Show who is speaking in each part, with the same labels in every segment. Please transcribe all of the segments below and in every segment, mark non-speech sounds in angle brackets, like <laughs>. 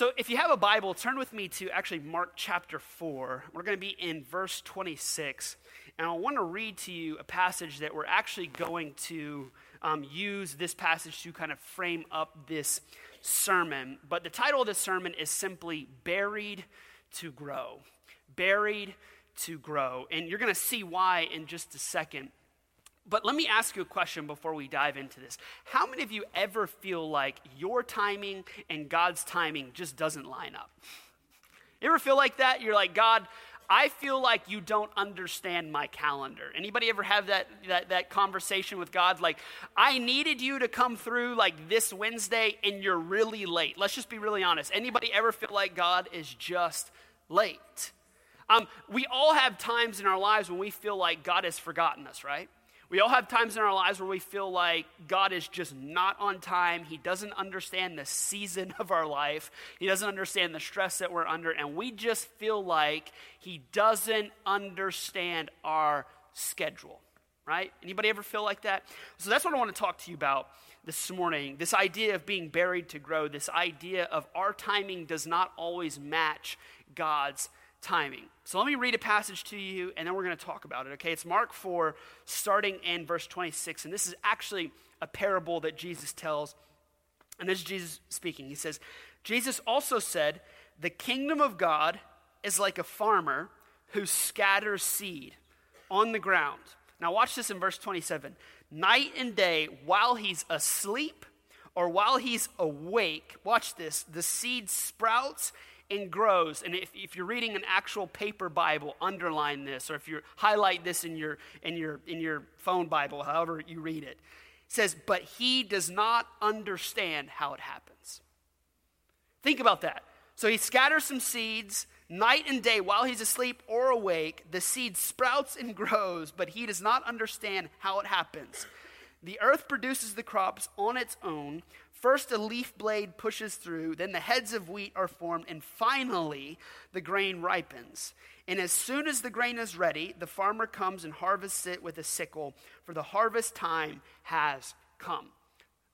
Speaker 1: So, if you have a Bible, turn with me to actually Mark chapter 4. We're going to be in verse 26. And I want to read to you a passage that we're actually going to um, use this passage to kind of frame up this sermon. But the title of this sermon is simply Buried to Grow. Buried to Grow. And you're going to see why in just a second. But let me ask you a question before we dive into this. How many of you ever feel like your timing and God's timing just doesn't line up? You ever feel like that? You're like, God, I feel like you don't understand my calendar. Anybody ever have that, that, that conversation with God? Like, I needed you to come through like this Wednesday and you're really late. Let's just be really honest. Anybody ever feel like God is just late? Um, we all have times in our lives when we feel like God has forgotten us, right? We all have times in our lives where we feel like God is just not on time. He doesn't understand the season <laughs> of our life. He doesn't understand the stress that we're under. And we just feel like He doesn't understand our schedule, right? Anybody ever feel like that? So that's what I want to talk to you about this morning. This idea of being buried to grow, this idea of our timing does not always match God's timing. So let me read a passage to you and then we're going to talk about it, okay? It's Mark 4, starting in verse 26. And this is actually a parable that Jesus tells. And this is Jesus speaking. He says, Jesus also said, The kingdom of God is like a farmer who scatters seed on the ground. Now, watch this in verse 27. Night and day, while he's asleep or while he's awake, watch this, the seed sprouts and grows. And if, if you're reading an actual paper Bible, underline this, or if you highlight this in your, in, your, in your phone Bible, however you read it. It says, But he does not understand how it happens. Think about that. So he scatters some seeds night and day while he's asleep or awake. The seed sprouts and <laughs> grows, but he does not understand how it happens. The earth produces the crops on its own. First, a leaf blade pushes through, then, the heads of wheat are formed, and finally, the grain ripens. And as soon as the grain is ready, the farmer comes and harvests it with a sickle, for the harvest time has come.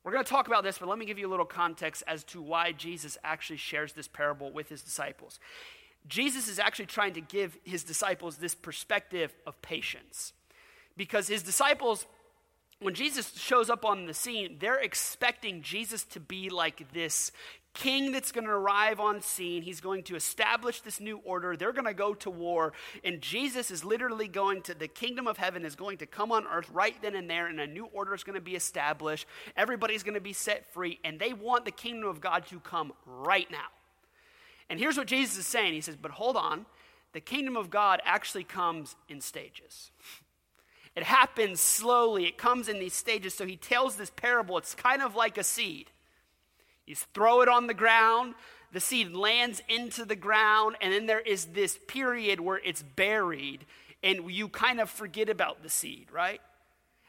Speaker 1: We're going to talk about this, but let me give you a little context as to why Jesus actually shares this parable with his disciples. Jesus is actually trying to give his disciples this perspective of patience because his disciples when Jesus shows up on the scene, they're expecting Jesus to be like this king that's going to arrive on scene. He's going to establish this new order. They're going to go to war. And Jesus is literally going to, the kingdom of heaven is going to come on earth right then and there, and a new order is going to be established. Everybody's going to be set free. And they want the kingdom of God to come right now. And here's what Jesus is saying He says, But hold on, the kingdom of God actually comes in stages. It happens slowly, it comes in these stages. So he tells this parable. It's kind of like a seed. You throw it on the ground, the seed lands into the ground, and then there is this period where it's buried, and you kind of forget about the seed, right?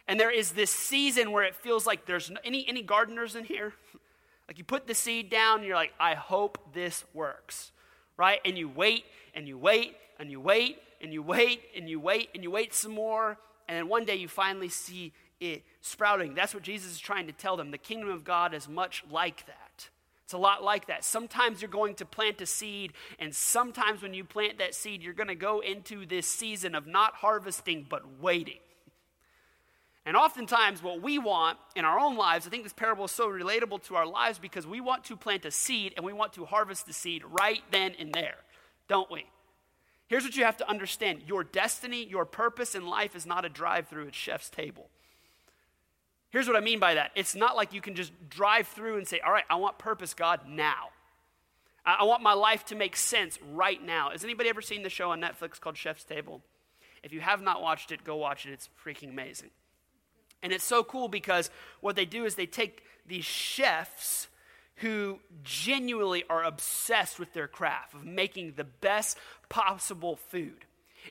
Speaker 1: And there is this season where it feels like there's no, any any gardeners in here. <laughs> Like you put the seed down, and you're like, I hope this works, right? And you wait, and you wait, and you wait, and you wait, and you wait, and you wait some more, and then one day you finally see it sprouting. That's what Jesus is trying to tell them. The kingdom of God is much like that. It's a lot like that. Sometimes you're going to plant a seed, and sometimes when you plant that seed, you're going to go into this season of not harvesting, but waiting. And oftentimes, what we want in our own lives, I think this parable is so relatable to our lives because we want to plant a seed and we want to harvest the seed right then and there, don't we? Here's what you have to understand your destiny, your purpose in life is not a drive through, it's chef's table. Here's what I mean by that it's not like you can just drive through and say, All right, I want purpose, God, now. I want my life to make sense right now. Has anybody ever seen the show on Netflix called Chef's Table? If you have not watched it, go watch it. It's freaking amazing. And it's so cool because what they do is they take these chefs who genuinely are obsessed with their craft of making the best possible food.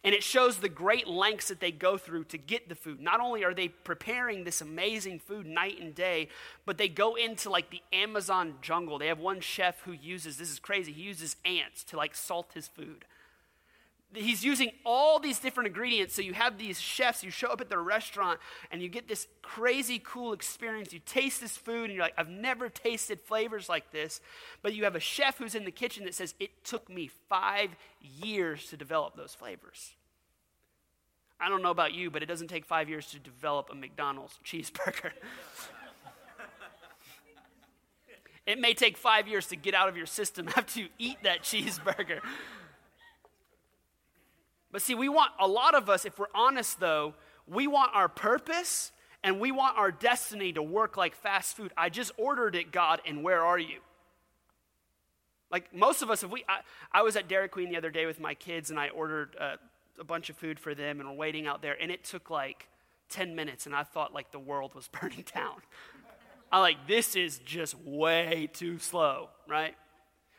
Speaker 1: And it shows the great lengths that they go through to get the food. Not only are they preparing this amazing food night and day, but they go into like the Amazon jungle. They have one chef who uses, this is crazy, he uses ants to like salt his food. He's using all these different ingredients. So you have these chefs, you show up at their restaurant, and you get this crazy cool experience. You taste this food, and you're like, I've never tasted flavors like this. But you have a chef who's in the kitchen that says, It took me five years to develop those flavors. I don't know about you, but it doesn't take five years to develop a McDonald's cheeseburger. <laughs> it may take five years to get out of your system <laughs> after you eat that cheeseburger. But see, we want, a lot of us, if we're honest though, we want our purpose and we want our destiny to work like fast food. I just ordered it, God, and where are you? Like most of us, if we, I, I was at Dairy Queen the other day with my kids and I ordered uh, a bunch of food for them and we're waiting out there, and it took like 10 minutes, and I thought like the world was <laughs> burning down. I like, this is just way too slow, right?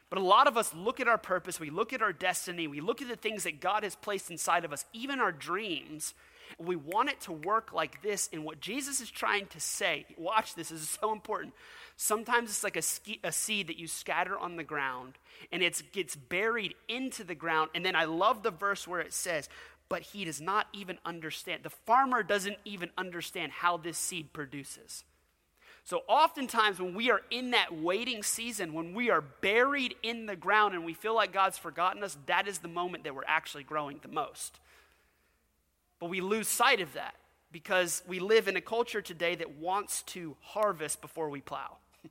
Speaker 1: But a lot of us look at our purpose, we look at our destiny, we look at the things that God has placed inside of us, even our dreams, we want it to work like this. And what Jesus is trying to say, <laughs> watch this, this is so important. Sometimes it's like a, ski, a seed that you scatter on the ground and it gets buried into the ground. And then I love the verse where it says, but he does not even understand. The farmer doesn't even understand how this seed produces. So, oftentimes, when we are in that waiting season, when we are buried in the ground and we feel like God's forgotten us, that is the moment that we're actually growing the most. But we lose sight of that because we live in a culture today that wants to harvest before we plow. <laughs>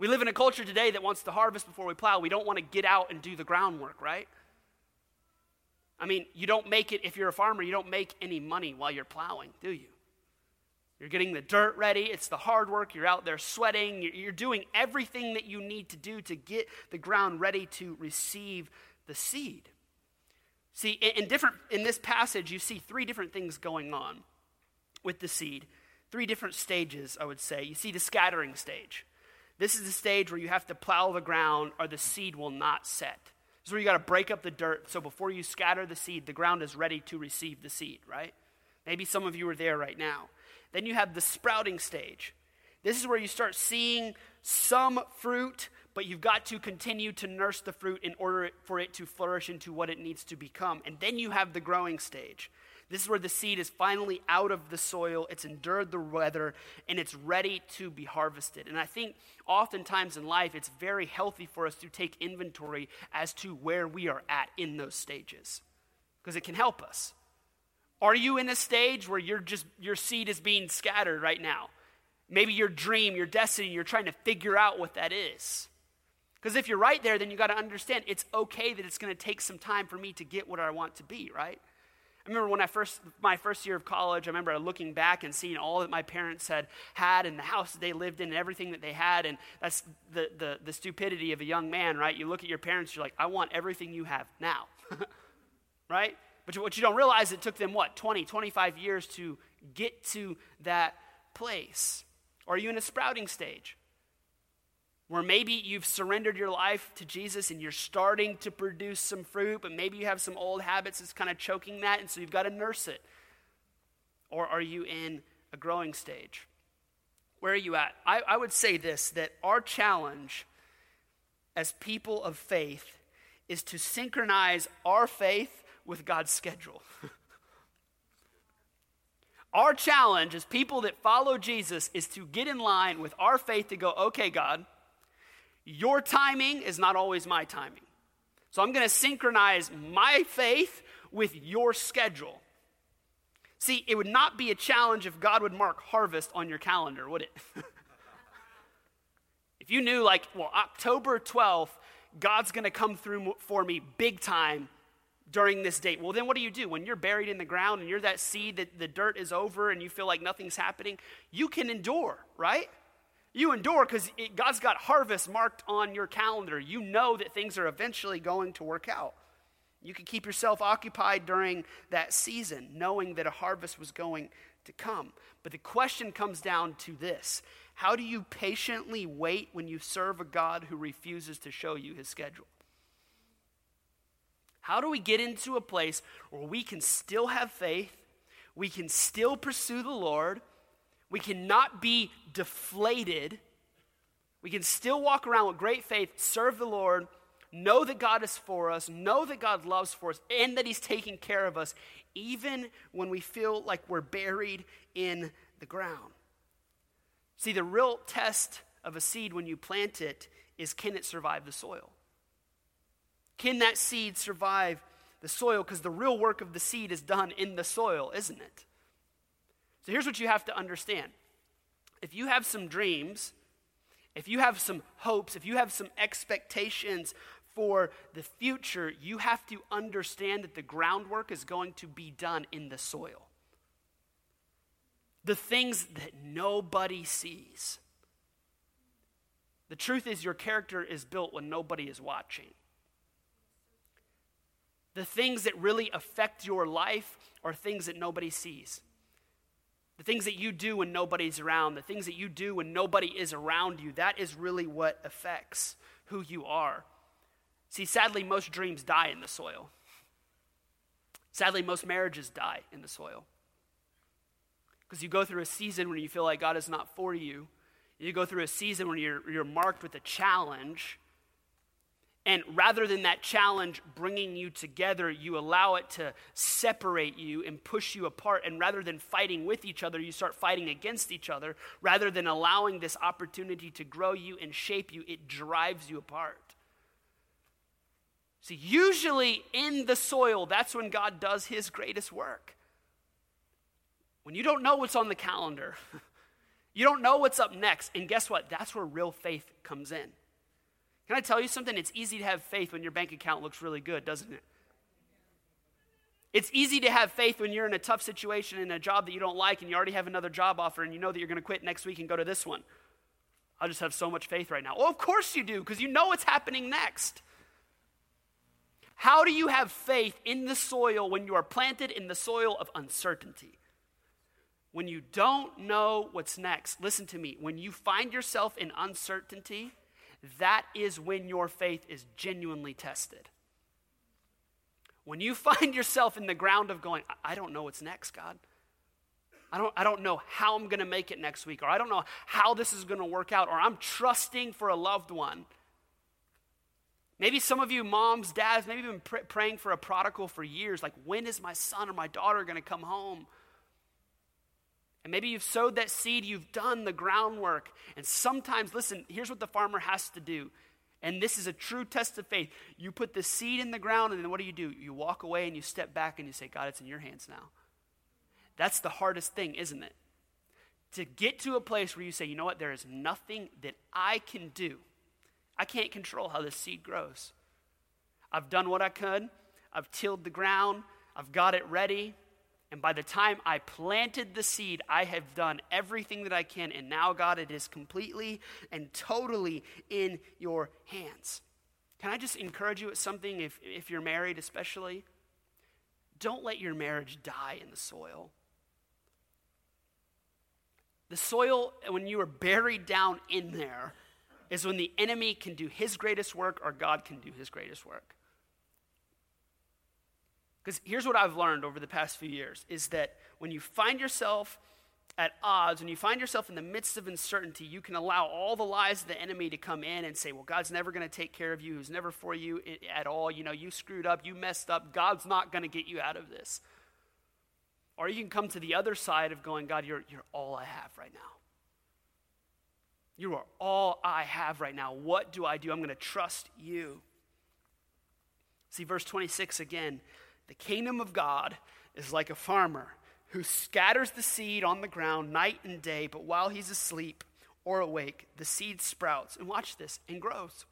Speaker 1: we live in a culture today that wants to harvest before we plow. We don't want to get out and do the groundwork, right? I mean, you don't make it, if you're a farmer, you don't make any money while you're plowing, do you? You're getting the dirt ready. It's the hard work. You're out there sweating. You're doing everything that you need to do to get the ground ready to receive the seed. See, in, different, in this passage, you see three different things going on with the seed. Three different stages, I would say. You see the scattering stage. This is the stage where you have to plow the ground or the seed will not set. This is where you got to break up the dirt. So before you scatter the seed, the ground is ready to receive the seed, right? Maybe some of you are there right now. Then you have the sprouting stage. This is where you start seeing some fruit, but you've got to continue to nurse the fruit in order for it to flourish into what it needs to become. And then you have the growing stage. This is where the seed is finally out of the soil, it's endured the weather, and it's ready to be harvested. And I think oftentimes in life, it's very healthy for us to take inventory as to where we are at in those stages, because it can help us. Are you in a stage where you're just your seed is being scattered right now? Maybe your dream, your destiny, you're trying to figure out what that is. Because if you're right there, then you got to understand it's okay that it's going to take some time for me to get what I want to be, right? I remember when I first, my first year of college, I remember looking back and seeing all that my parents had had and the house that they lived in and everything that they had. And that's the, the, the stupidity of a young man, right? You look at your parents, you're like, I want everything you have now, <laughs> right? But what you don't realize, it took them what, 20, 25 years to get to that place. Or are you in a sprouting stage? Where maybe you've surrendered your life to Jesus and you're starting to produce some fruit, but maybe you have some old habits that's kind of choking that, and so you've got to nurse it. Or are you in a growing stage? Where are you at? I, I would say this that our challenge as people of faith is to synchronize our faith with God's schedule. <laughs> our challenge as people that follow Jesus is to get in line with our faith to go, okay, God, your timing is not always my timing. So I'm going to synchronize my faith with your schedule. See, it would not be a challenge if God would mark harvest on your calendar, would it? <laughs> if you knew, like, well, October 12th, God's going to come through for me big time during this date. Well, then what do you do? When you're buried in the ground and you're that seed that the dirt is over and you feel like nothing's happening, you can endure, right? You endure because God's got harvest marked on your calendar. You know that things are eventually going to work out. You can keep yourself occupied during that season, knowing that a harvest was going to come. But the question comes down to this How do you patiently wait when you serve a God who refuses to show you his schedule? How do we get into a place where we can still have faith, we can still pursue the Lord, we cannot be deflated, we can still walk around with great faith, serve the Lord, know that God is for us, know that God loves for us, and that He's taking care of us, even when we feel like we're buried in the ground. See, the real test of a seed when you plant it is can it survive the soil? Can that seed survive the soil? Because the real work of the seed is done in the soil, isn't it? So here's what you have to understand if you have some dreams, if you have some hopes, if you have some expectations for the future, you have to understand that the groundwork is going to be done in the soil. The things that nobody sees. The truth is, your character is built when nobody is watching. The things that really affect your life are things that nobody sees. The things that you do when nobody's around, the things that you do when nobody is around you, that is really what affects who you are. See, sadly, most dreams die in the soil. Sadly, most marriages die in the soil. Because you go through a season when you feel like God is not for you. You go through a season when you're, you're marked with a challenge and rather than that challenge bringing you together, you allow it to separate you and push you apart. And rather than fighting with each other, you start fighting against each other. Rather than allowing this opportunity to grow you and shape you, it drives you apart. See, usually in the soil, that's when God does his greatest work. When you don't know what's on the calendar, <laughs> you don't know what's up next. And guess what? That's where real faith comes in. Can I tell you something? It's easy to have faith when your bank account looks really good, doesn't it? It's easy to have faith when you're in a tough situation in a job that you don't like and you already have another job offer and you know that you're going to quit next week and go to this one. I just have so much faith right now. Well, of course you do, because you know what's happening next. How do you have faith in the soil when you are planted in the soil of uncertainty? When you don't know what's next, listen to me. When you find yourself in uncertainty, that is when your faith is genuinely tested. When you <laughs> find yourself in the ground of going, I don't know what's next, God. I don't, I don't know how I'm going to make it next week, or I don't know how this is going to work out, or I'm trusting for a loved one. Maybe some of you moms, dads, maybe been pr- praying for a prodigal for years, like, when is my son or my daughter going to come home? And maybe you've sowed that seed, you've done the groundwork. And sometimes, listen, here's what the farmer has to do. And this is a true test of faith. You put the seed in the ground, and then what do you do? You walk away and you step back and you say, God, it's in your hands now. That's the hardest thing, isn't it? To get to a place where you say, you know what, there is nothing that I can do. I can't control how this seed grows. I've done what I could, I've tilled the ground, I've got it ready. And by the time I planted the seed, I have done everything that I can. And now, God, it is completely and totally in your hands. Can I just encourage you with something, if, if you're married especially? Don't let your marriage die in the soil. The soil, when you are buried down in there, is when the enemy can do his greatest work or God can do his greatest work. Because here's what I've learned over the past few years is that when you find yourself at odds, when you find yourself in the midst of uncertainty, you can allow all the lies of the enemy to come in and say, Well, God's never going to take care of you. He's never for you at all. You know, you screwed up, you messed up. God's not going to get you out of this. Or you can come to the other side of going, God, you're, you're all I have right now. You are all I have right now. What do I do? I'm going to trust you. See, verse 26 again. The kingdom of God is like a farmer who scatters the seed on the ground night and day, but while he's asleep or awake, the seed sprouts. And watch this and grows.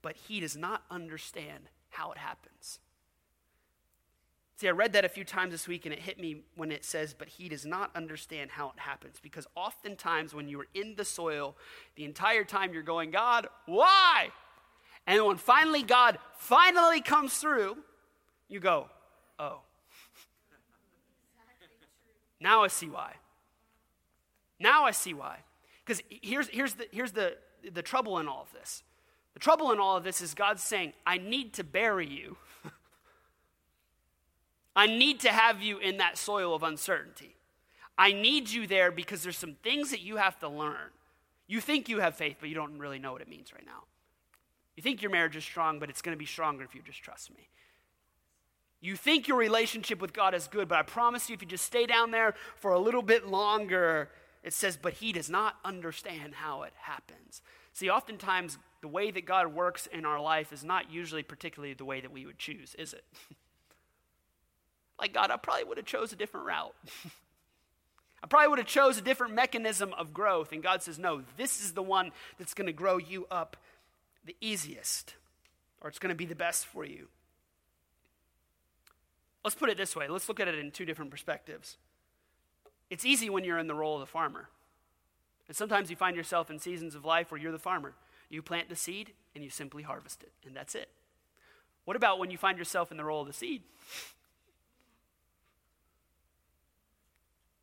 Speaker 1: But he does not understand how it happens. See, I read that a few times this week and it hit me when it says, but he does not understand how it happens. Because oftentimes when you are in the soil, the entire time you're going, God, why? And when finally God finally comes through, you go, oh. now I see why. Now I see why. Because here's, here's, the, here's the, the trouble in all of this. The trouble in all of this is God's saying, I need to bury you. <laughs> I need to have you in that soil of uncertainty. I need you there because there's some things that you have to learn. You think you have faith, but you don't really know what it means right now. You think your marriage is strong, but it's going to be stronger if you just trust me. You think your relationship with God is good, but I promise you, if you just stay down there for a little bit longer, it says, but he does not understand how it happens. See, oftentimes, the way that God works in our life is not usually particularly the way that we would choose, is it? <laughs> like, God, I probably would have chose a different route. <laughs> I probably would have chose a different mechanism of growth. And God says, no, this is the one that's going to grow you up the easiest, or it's going to be the best for you. Let's put it this way let's look at it in two different perspectives. It's easy when you're in the role of the farmer. And sometimes you find yourself in seasons of life where you're the farmer. You plant the seed and you simply harvest it, and that's it. What about when you find yourself in the role of the seed?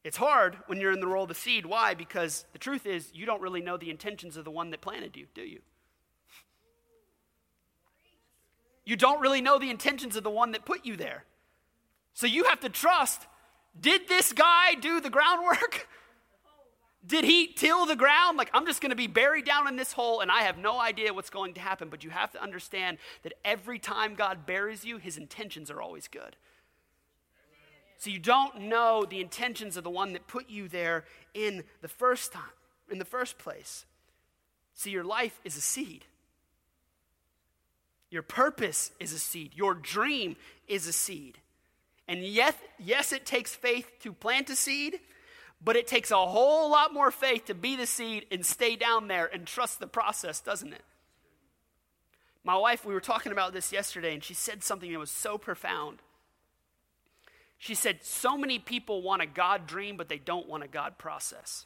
Speaker 1: It's hard when you're in the role of the seed. Why? Because the truth is, you don't really know the intentions of the one that planted you, do you? You don't really know the intentions of the one that put you there. So you have to trust did this guy do the groundwork? Did he till the ground? Like, I'm just going to be buried down in this hole and I have no idea what's going to happen. But you have to understand that every time God buries you, his intentions are always good. So you don't know the intentions of the one that put you there in the first time, in the first place. See, your life is a seed. Your purpose is a seed. Your dream is a seed. And yes, yes, it takes faith to plant a seed, but it takes a whole lot more faith to be the seed and stay down there and trust the process, doesn't it? My wife, we were talking about this yesterday, and she said something that was so profound. She said, So many people want a God dream, but they don't want a God process.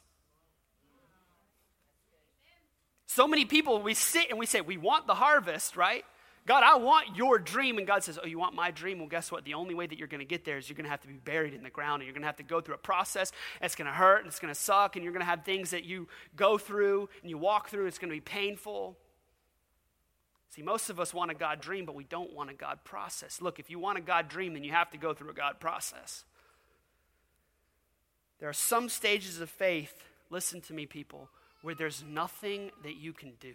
Speaker 1: So many people, we sit and we say, We want the harvest, right? God, I want your dream. And God says, Oh, you want my dream? Well, guess what? The only way that you're going to get there is you're going to have to be buried in the ground and you're going to have to go through a process. It's going to hurt and it's going to suck and you're going to have things that you go through and you walk through. It's going to be painful. See, most of us want a God dream, but we don't want a God process. Look, if you want a God dream, then you have to go through a God process. There are some stages of faith, listen to me, people, where there's nothing that you can do.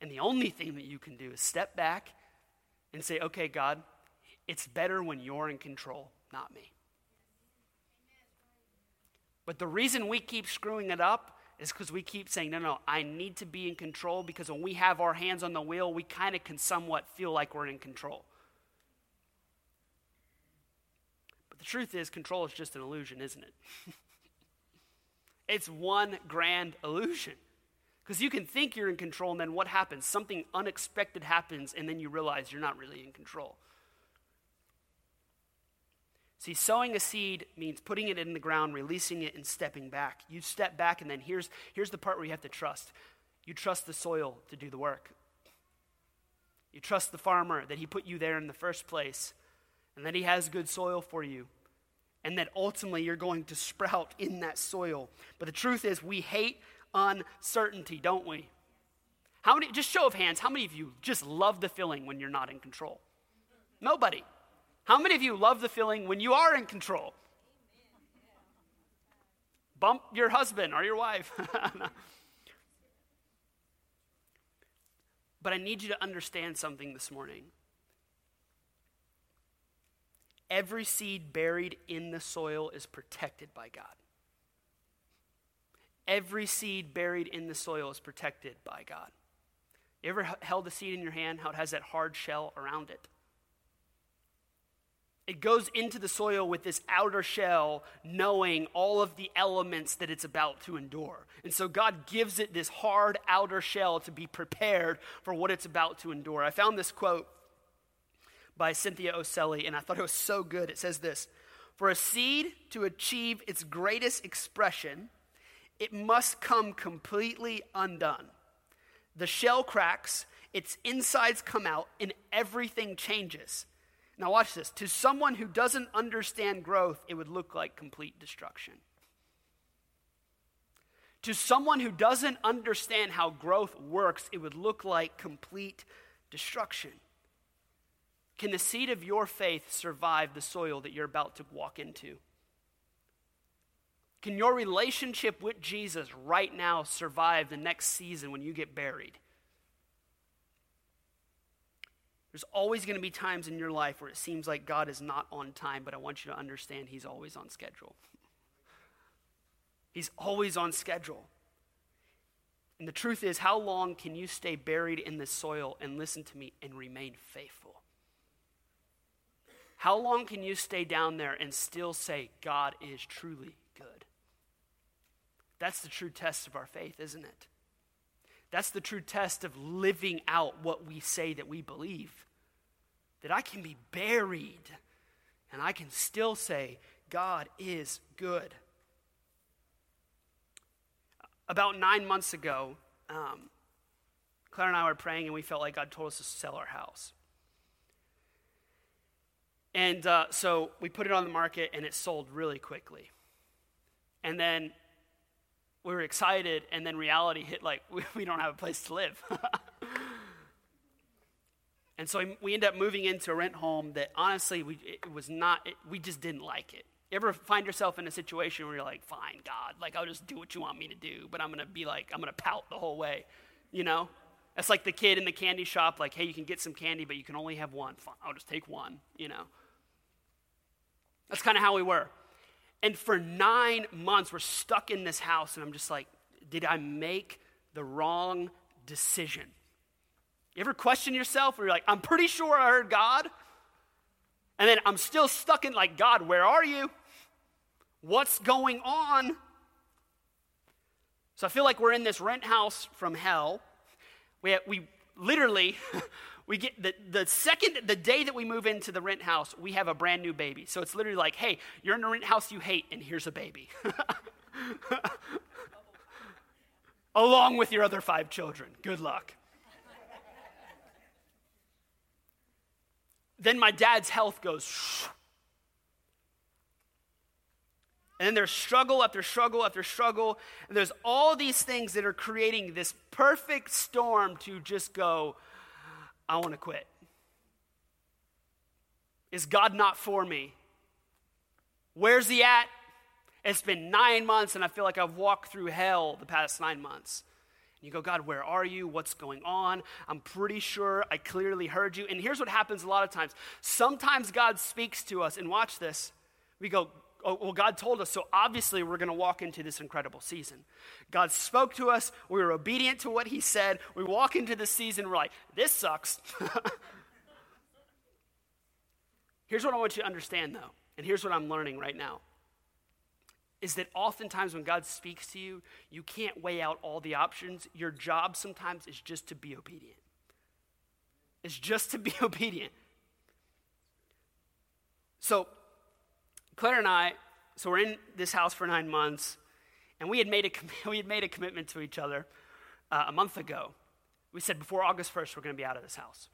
Speaker 1: And the only thing that you can do is step back and say, okay, God, it's better when you're in control, not me. But the reason we keep screwing it up is because we keep saying, no, no, I need to be in control because when we have our hands on the wheel, we kind of can somewhat feel like we're in control. But the truth is, control is just an illusion, isn't it? <laughs> it's one grand illusion. Because you can think you're in control, and then what happens? Something unexpected happens, and then you realize you're not really in control. See, sowing a seed means putting it in the ground, releasing it, and stepping back. You step back, and then here's, here's the part where you have to trust. You trust the soil to do the work. You trust the farmer that he put you there in the first place, and that he has good soil for you, and that ultimately you're going to sprout in that soil. But the truth is, we hate uncertainty, don't we? How many, just show of hands, how many of you just love the feeling when you're not in control? Nobody. How many of you love the feeling when you are in control? Bump your husband or your wife. <laughs> but I need you to understand something this morning. Every seed buried in the soil is protected by God. Every seed buried in the soil is protected by God. You ever held a seed in your hand, how it has that hard shell around it? It goes into the soil with this outer shell, knowing all of the elements that it's about to endure. And so God gives it this hard outer shell to be prepared for what it's about to endure. I found this quote by Cynthia Occelli, and I thought it was so good. It says this For a seed to achieve its greatest expression, it must come completely undone. The shell cracks, its insides come out, and everything changes. Now, watch this. To someone who doesn't understand growth, it would look like complete destruction. To someone who doesn't understand how growth works, it would look like complete destruction. Can the seed of your faith survive the soil that you're about to walk into? Can your relationship with Jesus right now survive the next season when you get buried? There's always going to be times in your life where it seems like God is not on time, but I want you to understand He's always on schedule. He's always on schedule. And the truth is, how long can you stay buried in the soil and listen to me and remain faithful? How long can you stay down there and still say, God is truly? That's the true test of our faith, isn't it? That's the true test of living out what we say that we believe. That I can be buried and I can still say, God is good. About nine months ago, um, Claire and I were praying, and we felt like God told us to sell our house. And uh, so we put it on the market, and it sold really quickly. And then we were excited, and then reality hit like, <laughs> we, we don't have a place to live. <laughs> and so we end up moving into a rent home that honestly, we, it was not, it, we just didn't like it. You ever find yourself in a situation where you're like, fine, God, like I'll just do what you want me to do, but I'm gonna be like, I'm gonna pout the whole way, you know? That's like the kid in the candy shop, like, hey, you can get some candy, but you can only have one. Fine, I'll just take one, you know? That's kind of how we were. And for nine months, we're stuck in this house, and I'm just like, did I make the wrong decision? You ever question yourself where you're like, I'm pretty sure I heard God, and then I'm still stuck in like, God, where are you? What's going on? So I feel like we're in this rent house from hell. We, have, we literally, <laughs> we get the, the second, the day that we move into the rent house, we have a brand new baby. So it's literally like, hey, you're in a rent house you hate, and here's a baby. <laughs> Along with your other five children. Good luck. then my dad's health goes And then there's struggle after struggle after struggle. And there's all these things that are creating this perfect storm to just go, I want to quit. Is God not for me? Where's He at? It's been nine months, and I feel like I've walked through hell the past nine months. And you go, God, where are you? What's going on? I'm pretty sure I clearly heard you. And here's what happens a lot of times sometimes God speaks to us, and watch this. We go, oh, well, God told us, so obviously we're going to walk into this incredible season. God spoke to us, we were obedient to what He said. We walk into the season, we're like, this sucks. <laughs> here's what I want you to understand, though, and here's what I'm learning right now is that oftentimes when God speaks to you, you can't weigh out all the options. Your job sometimes is just to be obedient. It's just to be <laughs> obedient. So, Claire and I, so we're in this house for nine months, and we had made a, <laughs> we had made a commitment to each other uh, a month ago. We said before August 1st, we're going to be out of this house.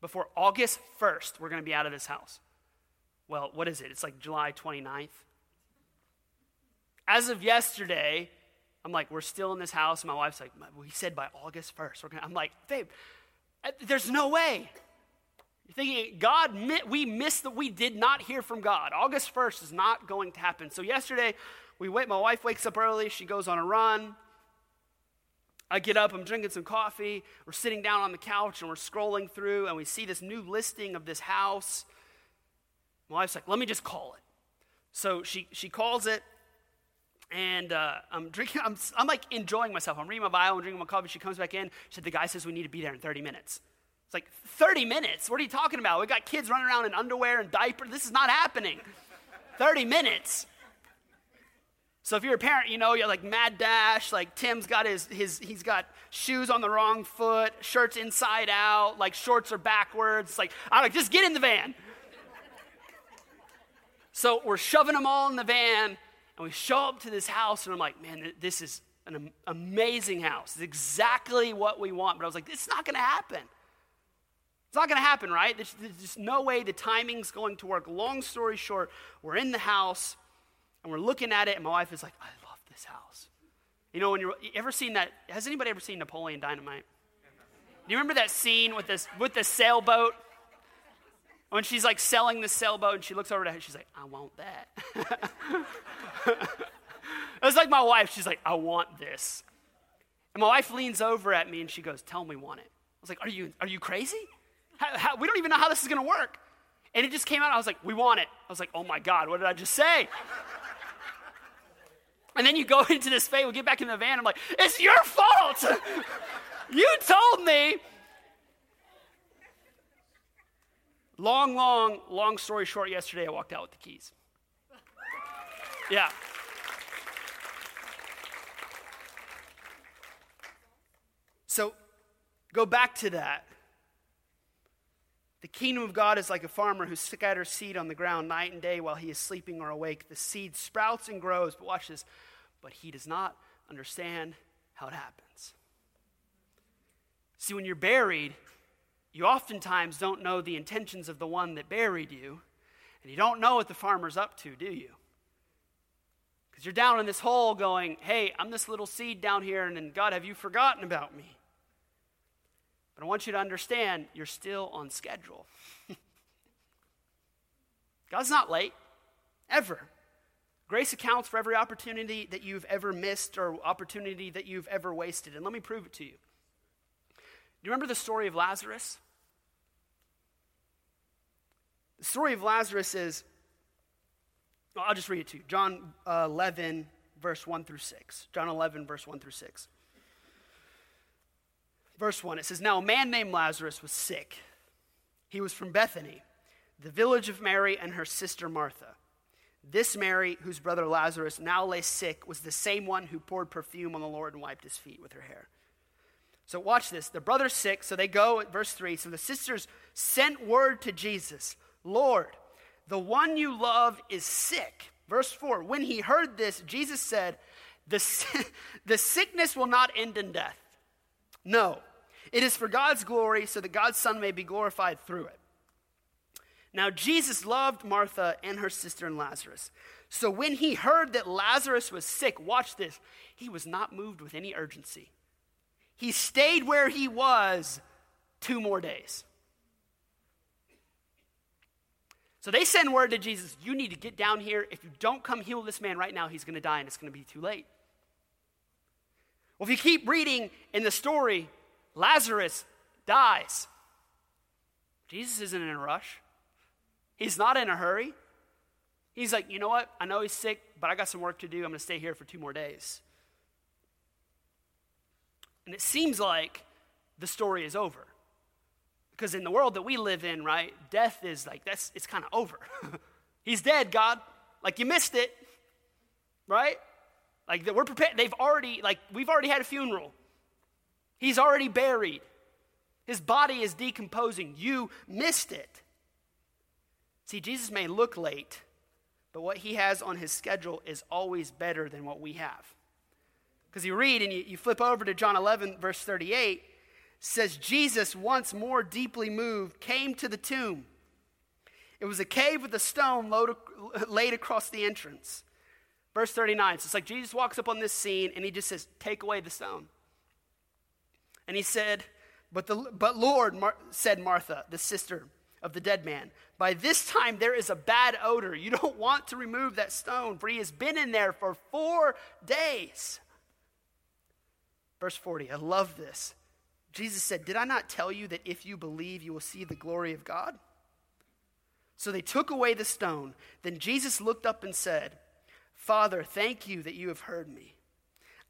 Speaker 1: Before August 1st, we're going to be out of this house. Well, what is it? It's like July 29th. As of yesterday, I'm like, we're still in this house. My wife's like, we said by August 1st. We're gonna, I'm like, babe, uh, there's no way. Thinking, God, we missed that we did not hear from God. August 1st is not going to happen. So yesterday, we wait, my wife wakes up early, she goes on a run. I get up, I'm drinking some coffee. We're sitting down on the couch and we're scrolling through, and we see this new listing of this house. My wife's like, let me just call it. So she, she calls it, and uh, I'm drinking, I'm, I'm like enjoying myself. I'm reading my Bible, I'm drinking my coffee. She comes back in. She said, The guy says we need to be there in 30 minutes. It's like, 30 minutes? What are you talking about? We got kids running around in underwear and diapers. This is not happening. <laughs> 30 minutes. So if you're a parent, you know, you're like mad dash, like Tim's got his, his he's got shoes on the wrong foot, shirts inside out, like shorts are backwards. It's like, I'm like, just get in the van. so we're shoving them all in the van, and we show up to this house, and I'm like, man, this is an amazing house. It's exactly what we want. But I was like, it's not to happen. It's not going to happen, right? There's, there's just no way the timing's going to work. Long story short, we're in the house and we're looking at it, and my wife is like, I love this house. You know, when you're you ever seen that? Has anybody ever seen Napoleon Dynamite? Do you remember that scene with this with the sailboat? When she's like selling the sailboat and she looks over to her, she's like, I want that. <laughs> it was like my wife, she's like, I want this. And my wife leans over at me and she goes, Tell me want it. I was like, Are you are you crazy? How, how, we don't even know how this is going to work. And it just came out. I was like, we want it. I was like, oh my God, what did I just say? <laughs> and then you go <laughs> into this faith, we get back in the van. I'm like, it's your fault. <laughs> you told me. Long, long, long story short, yesterday I walked out with the keys. Yeah. So go back to that. The kingdom of God is like a farmer who scatters seed on the ground night and day while he is sleeping or awake. The seed sprouts and grows, but watch this, but he does not understand how it happens. See, when you're buried, you oftentimes don't know the intentions of the one that buried you, and you don't know what the farmer's up to, do you? Because you're down in this hole going, hey, I'm this little seed down here, and then God, have you forgotten about me? But I want you to understand you're still on schedule. <laughs> God's not late, ever. Grace accounts for every opportunity that you've ever missed or opportunity that you've ever wasted. And let me prove it to you. Do you remember the story of Lazarus? The story of Lazarus is, well, I'll just read it to you. John uh, 11, verse 1 through 6. John 11, verse 1 through 6. Verse 1, it says, Now a man named Lazarus was sick. He was from Bethany, the village of Mary and her sister Martha. This Mary, whose brother Lazarus now lay sick, was the same one who poured perfume on the Lord and wiped his feet with her hair. So watch this. The brother's sick, so they go at verse 3. So the sisters sent word to Jesus Lord, the one you love is sick. Verse 4 When he heard this, Jesus said, The, <laughs> the sickness will not end in death. No, it is for God's glory, so that God's Son may be glorified through it. Now, Jesus loved Martha and her sister and Lazarus. So when he heard that Lazarus was sick, watch this, he was not moved with any urgency. He stayed where he was two more days. So they send word to Jesus, You need to get down here. If you don't come heal this man right now, he's going to die and it's going to be too late. Well, if you keep reading in the story, Lazarus dies. Jesus isn't in a rush, he's not in a hurry. He's like, You know what? I know he's sick, but I got some work to do. I'm going to stay here for two more days. And it seems like the story is over. Because in the world that we live in, right, death is like, that's, it's kind of over. <laughs> He's dead, God. Like you missed it, right? Like we're prepared, they've already, like, we've already had a funeral. He's already buried. His body is decomposing. You missed it. See, Jesus may look late, but what he has on his schedule is always better than what we have. Because you read and you, you flip over to John 11, verse 38, says, Jesus, once more deeply moved, came to the tomb. It was a cave with a stone laid across the entrance. Verse 39. So it's like Jesus walks up on this scene and he just says, Take away the stone. And he said, But, the, but Lord, Mar- said Martha, the sister of the dead man, by this time there is a bad odor. You don't want to remove that stone, for he has been in there for four days. Verse 40, I love this. Jesus said, Did I not tell you that if you believe, you will see the glory of God? So they took away the stone. Then Jesus looked up and said, Father, thank you that you have heard me.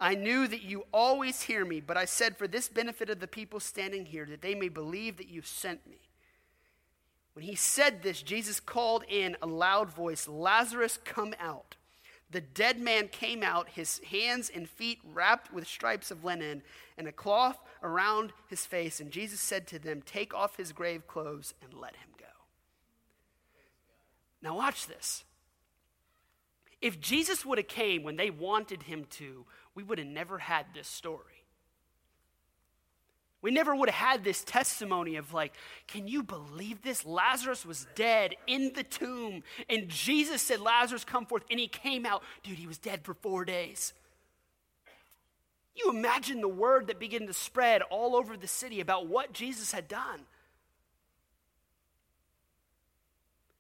Speaker 1: I knew that you always hear me, but I said for this benefit of the people standing here, that they may believe that you sent me. When he said this, Jesus called in a loud voice, Lazarus, come out. The dead man came out, his hands and feet wrapped with stripes of linen, and a cloth around his face. And Jesus said to them, Take off his grave clothes and let him go. Now, watch this. If Jesus would have came when they wanted him to, we would have never had this story. We never would have had this testimony of, like, can you believe this? Lazarus was dead in the tomb, and Jesus said, Lazarus, come forth, and he came out. Dude, he was dead for four days. You imagine the word that began to spread all over the city about what Jesus had done.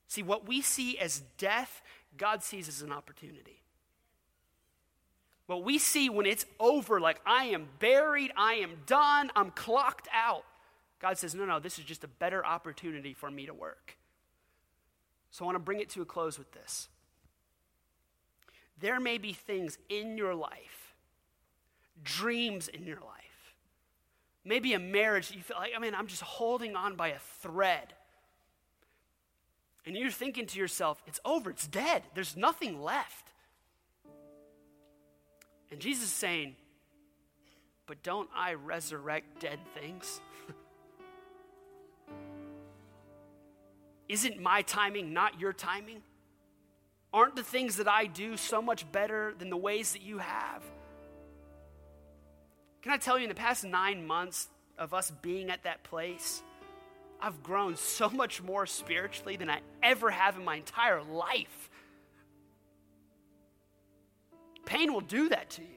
Speaker 1: See, what we see as death, God sees as an opportunity. What we see when it's over, like I am buried, I am done, I'm clocked out. God says, no, no, this is just a better opportunity for me to work. So I want to bring it to a close with this. There may be things in your life, dreams in your life, maybe a marriage you feel like, I mean, I'm just holding on by a thread. And you're thinking to yourself, it's over, it's dead, there's nothing left. And Jesus is saying, but don't I resurrect dead things? <laughs> Isn't my timing not your timing? Aren't the things that I do so much better than the ways that you have? Can I tell you, in the past nine months of us being at that place, I've grown so much more spiritually than I ever have in my entire life. Pain will do that to you.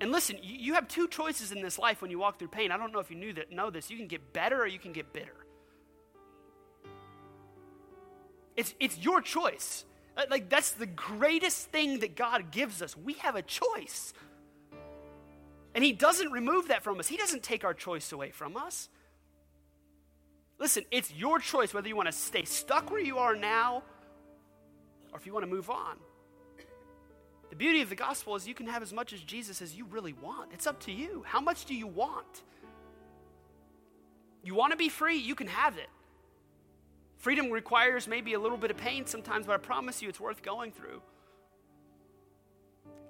Speaker 1: And listen, you, have two choices in this life when you walk through pain. I don't know if you knew that know this. You can get better or you can get bitter. It's, it's your choice. Uh, like, that's the greatest thing that God gives us. We have a choice. And He doesn't remove that from us, He doesn't take our choice away from us. Listen, it's your choice whether you want to stay stuck where you are now or if you want to move on. The beauty of the gospel is you can have as much as Jesus as you really want. It's up to you. How much do you want? You want to be free? You can have it. Freedom requires maybe a little bit of pain sometimes, but I promise you it's worth going through.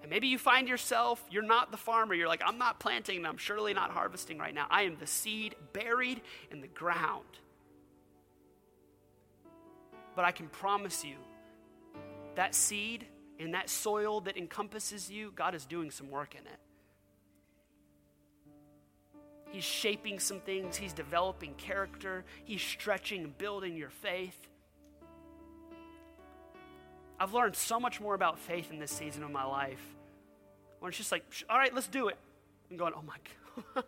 Speaker 1: And maybe you find yourself, you're not the farmer. You're like, I'm not planting and I'm surely not harvesting right now. I am the seed buried in the ground. But I can promise you that seed in that soil that encompasses you, God is doing some work in it. He's shaping some things, He's developing character, He's stretching and building your faith. I've learned so much more about faith in this season of my life. When it's just like, all right, let's do it. I'm going, oh my God.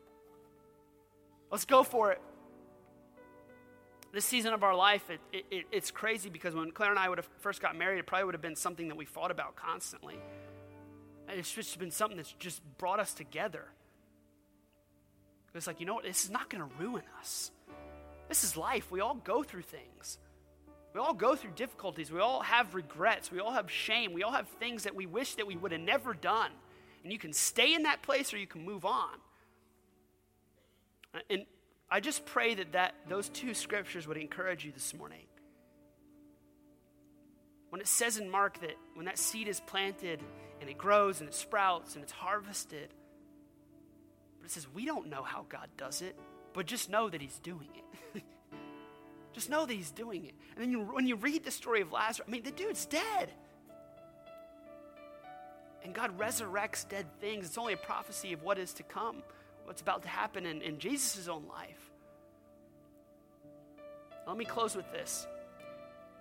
Speaker 1: <laughs> let's go for it this season of our life, it, it, it, it's crazy because when Claire and I would have first got married, it probably would have been something that we fought about constantly. And it's just been something that's just brought us together. It's like, you know what? This is not going to ruin us. This is life. We all go through things. We all go through difficulties. We all have regrets. We all have shame. We all have things that we wish that we would have never done. And you can stay in that place or you can move on. And I just pray that, that those two scriptures would encourage you this morning. When it says in Mark that when that seed is planted and it grows and it sprouts and it's harvested, but it says we don't know how God does it, but just know that He's doing it. <laughs> just know that He's doing it. And then you, when you read the story of Lazarus, I mean, the dude's dead. And God resurrects dead things. It's only a prophecy of what is to come what's about to happen in, in Jesus' own life. Let me close with this.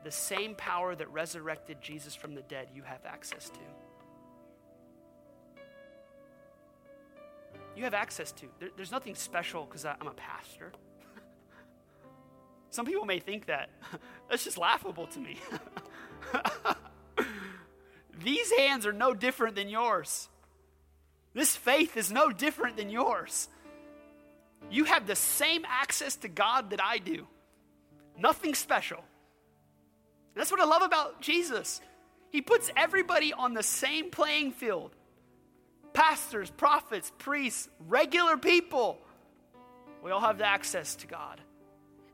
Speaker 1: The same power that resurrected Jesus from the dead, you have access to. You have access to. There, there's nothing special because I'm a pastor. Some people may think that. <laughs> That's just laughable to me. <laughs> These hands are no different than yours. This faith is no different than yours. You have the same access to God that I do. Nothing special. That's what I love about Jesus. He puts everybody on the same playing field pastors, prophets, priests, regular people. We all have the access to God.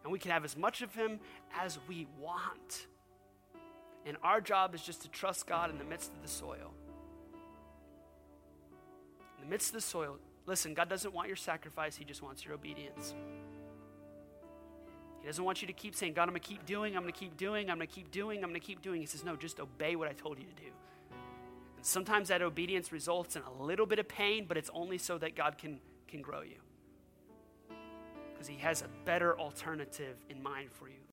Speaker 1: And we can have as much of Him as we want. And our job is just to trust God in the midst of the soil in the midst of the soil, listen, God doesn't want your sacrifice, He just wants your obedience. He doesn't want you to keep saying, God, I'm going to keep doing, I'm going to keep doing, I'm going to keep doing, I'm going to keep doing. He says, no, just obey what I told you to do. And sometimes that obedience results in a little bit of pain, but it's only so that God can, can grow you. Because He has a better alternative in mind for you.